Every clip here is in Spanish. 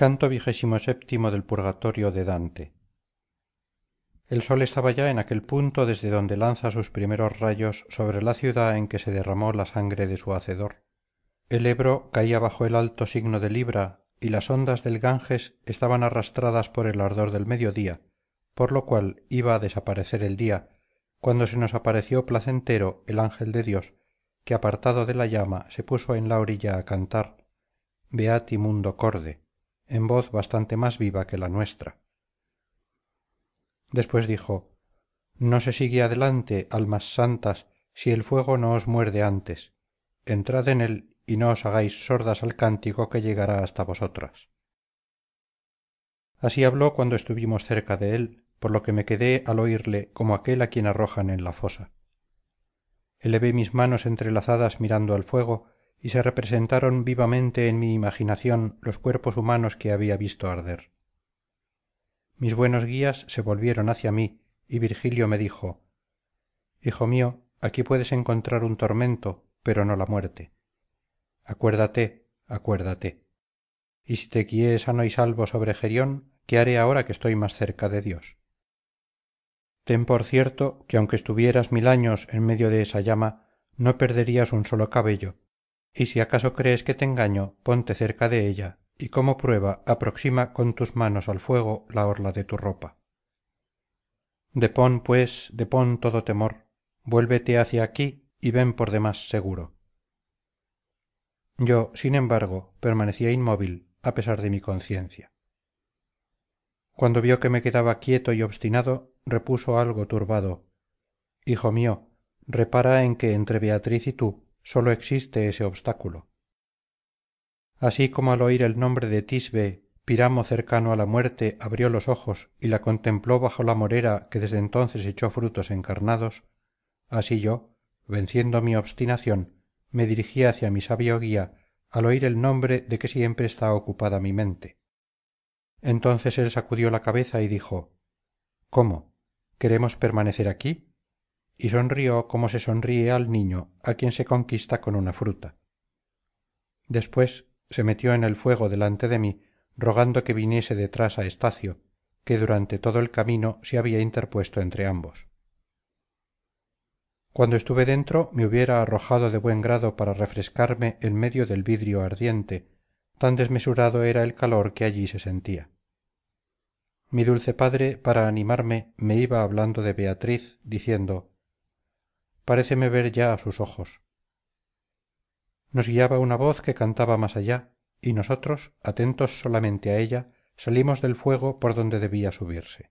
canto vigésimo del purgatorio de dante. El sol estaba ya en aquel punto desde donde lanza sus primeros rayos sobre la ciudad en que se derramó la sangre de su hacedor. El ebro caía bajo el alto signo de libra y las ondas del ganges estaban arrastradas por el ardor del mediodía por lo cual iba a desaparecer el día cuando se nos apareció placentero el ángel de dios que apartado de la llama se puso en la orilla a cantar beati mundo corde en voz bastante más viva que la nuestra. Después dijo no se sigue adelante almas santas si el fuego no os muerde antes. Entrad en él y no os hagáis sordas al cántico que llegará hasta vosotras así habló cuando estuvimos cerca de él por lo que me quedé al oírle como aquel a quien arrojan en la fosa. Elevé mis manos entrelazadas mirando al fuego y se representaron vivamente en mi imaginación los cuerpos humanos que había visto arder. Mis buenos guías se volvieron hacia mí y virgilio me dijo hijo mío aquí puedes encontrar un tormento pero no la muerte. Acuérdate acuérdate. Y si te guié sano y salvo sobre gerión qué haré ahora que estoy más cerca de dios ten por cierto que aunque estuvieras mil años en medio de esa llama no perderías un solo cabello y si acaso crees que te engaño ponte cerca de ella y como prueba aproxima con tus manos al fuego la orla de tu ropa. Depón pues depón todo temor vuélvete hacia aquí y ven por demás seguro. Yo sin embargo permanecía inmóvil a pesar de mi conciencia. Cuando vio que me quedaba quieto y obstinado repuso algo turbado. Hijo mío repara en que entre beatriz y tú sólo existe ese obstáculo. Así como al oír el nombre de tisbe piramo cercano a la muerte abrió los ojos y la contempló bajo la morera que desde entonces echó frutos encarnados así yo venciendo mi obstinación me dirigí hacia mi sabio guía al oír el nombre de que siempre está ocupada mi mente. Entonces él sacudió la cabeza y dijo cómo queremos permanecer aquí y sonrió como se sonríe al niño a quien se conquista con una fruta. Después se metió en el fuego delante de mí rogando que viniese detrás a estacio que durante todo el camino se había interpuesto entre ambos. Cuando estuve dentro me hubiera arrojado de buen grado para refrescarme en medio del vidrio ardiente tan desmesurado era el calor que allí se sentía. Mi dulce padre para animarme me iba hablando de beatriz diciendo paréceme ver ya a sus ojos. Nos guiaba una voz que cantaba más allá y nosotros atentos solamente a ella salimos del fuego por donde debía subirse.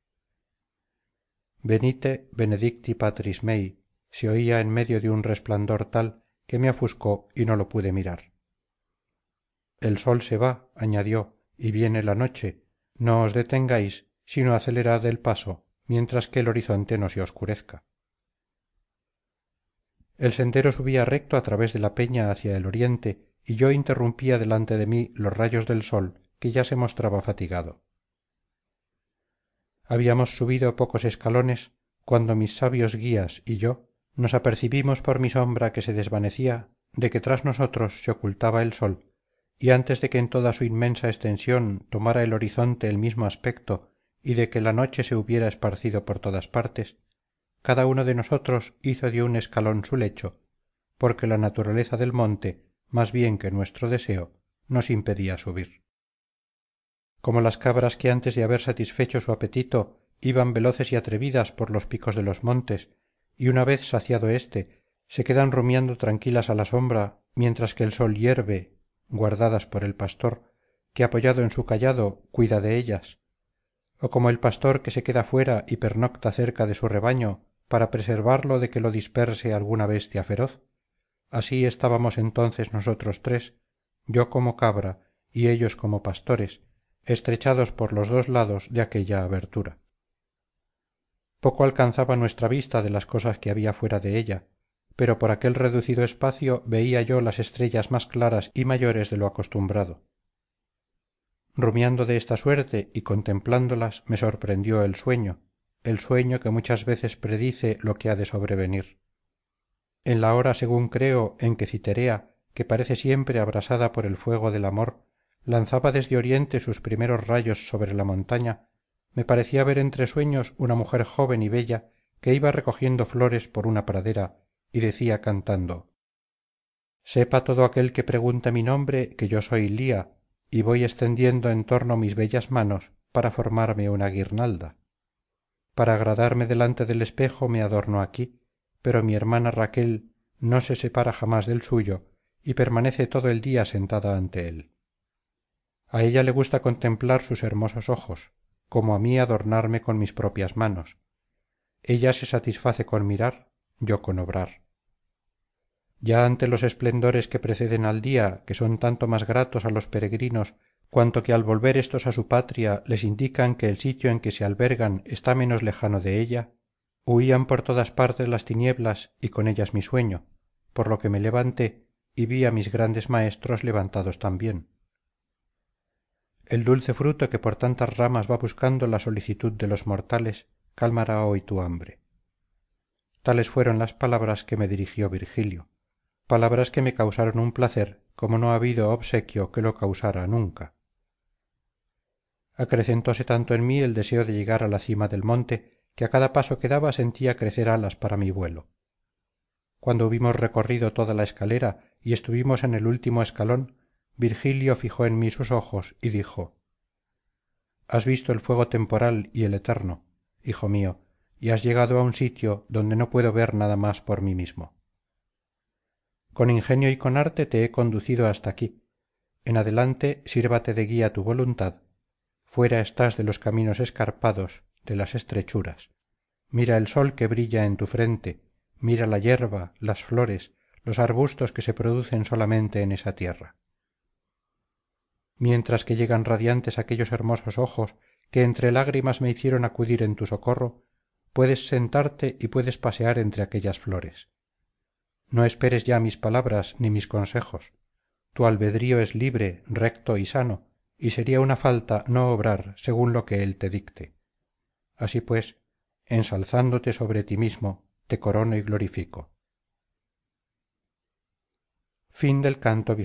Venite benedicti patris mei se oía en medio de un resplandor tal que me ofuscó y no lo pude mirar. El sol se va añadió y viene la noche. No os detengáis sino acelerad el paso mientras que el horizonte no se oscurezca el sendero subía recto a través de la peña hacia el oriente y yo interrumpía delante de mí los rayos del sol que ya se mostraba fatigado. Habíamos subido pocos escalones cuando mis sabios guías y yo nos apercibimos por mi sombra que se desvanecía de que tras nosotros se ocultaba el sol y antes de que en toda su inmensa extensión tomara el horizonte el mismo aspecto y de que la noche se hubiera esparcido por todas partes cada uno de nosotros hizo de un escalón su lecho porque la naturaleza del monte más bien que nuestro deseo nos impedía subir. Como las cabras que antes de haber satisfecho su apetito iban veloces y atrevidas por los picos de los montes y una vez saciado éste se quedan rumiando tranquilas a la sombra mientras que el sol hierve guardadas por el pastor que apoyado en su cayado cuida de ellas. O como el pastor que se queda fuera y pernocta cerca de su rebaño para preservarlo de que lo disperse alguna bestia feroz. Así estábamos entonces nosotros tres yo como cabra y ellos como pastores estrechados por los dos lados de aquella abertura. Poco alcanzaba nuestra vista de las cosas que había fuera de ella pero por aquel reducido espacio veía yo las estrellas más claras y mayores de lo acostumbrado. Rumiando de esta suerte y contemplándolas me sorprendió el sueño el sueño que muchas veces predice lo que ha de sobrevenir. En la hora según creo en que citerea que parece siempre abrasada por el fuego del amor lanzaba desde oriente sus primeros rayos sobre la montaña me parecía ver entre sueños una mujer joven y bella que iba recogiendo flores por una pradera y decía cantando sepa todo aquel que pregunte mi nombre que yo soy lía y voy extendiendo en torno mis bellas manos para formarme una guirnalda para agradarme delante del espejo me adorno aquí pero mi hermana raquel no se separa jamás del suyo y permanece todo el día sentada ante él. A ella le gusta contemplar sus hermosos ojos como a mí adornarme con mis propias manos. Ella se satisface con mirar yo con obrar. Ya ante los esplendores que preceden al día que son tanto más gratos a los peregrinos cuanto que al volver éstos a su patria les indican que el sitio en que se albergan está menos lejano de ella huían por todas partes las tinieblas y con ellas mi sueño por lo que me levanté y vi a mis grandes maestros levantados también. El dulce fruto que por tantas ramas va buscando la solicitud de los mortales calmará hoy tu hambre. Tales fueron las palabras que me dirigió virgilio palabras que me causaron un placer como no ha habido obsequio que lo causara nunca acrecentóse tanto en mí el deseo de llegar a la cima del monte que a cada paso que daba sentía crecer alas para mi vuelo. Cuando hubimos recorrido toda la escalera y estuvimos en el último escalón virgilio fijó en mí sus ojos y dijo has visto el fuego temporal y el eterno hijo mío y has llegado a un sitio donde no puedo ver nada más por mí mismo. Con ingenio y con arte te he conducido hasta aquí. En adelante sírvate de guía tu voluntad fuera estás de los caminos escarpados de las estrechuras. Mira el sol que brilla en tu frente mira la yerba las flores los arbustos que se producen solamente en esa tierra. Mientras que llegan radiantes aquellos hermosos ojos que entre lágrimas me hicieron acudir en tu socorro puedes sentarte y puedes pasear entre aquellas flores. No esperes ya mis palabras ni mis consejos. Tu albedrío es libre recto y sano y sería una falta no obrar según lo que él te dicte. Así pues ensalzándote sobre ti mismo te corono y glorifico. Canto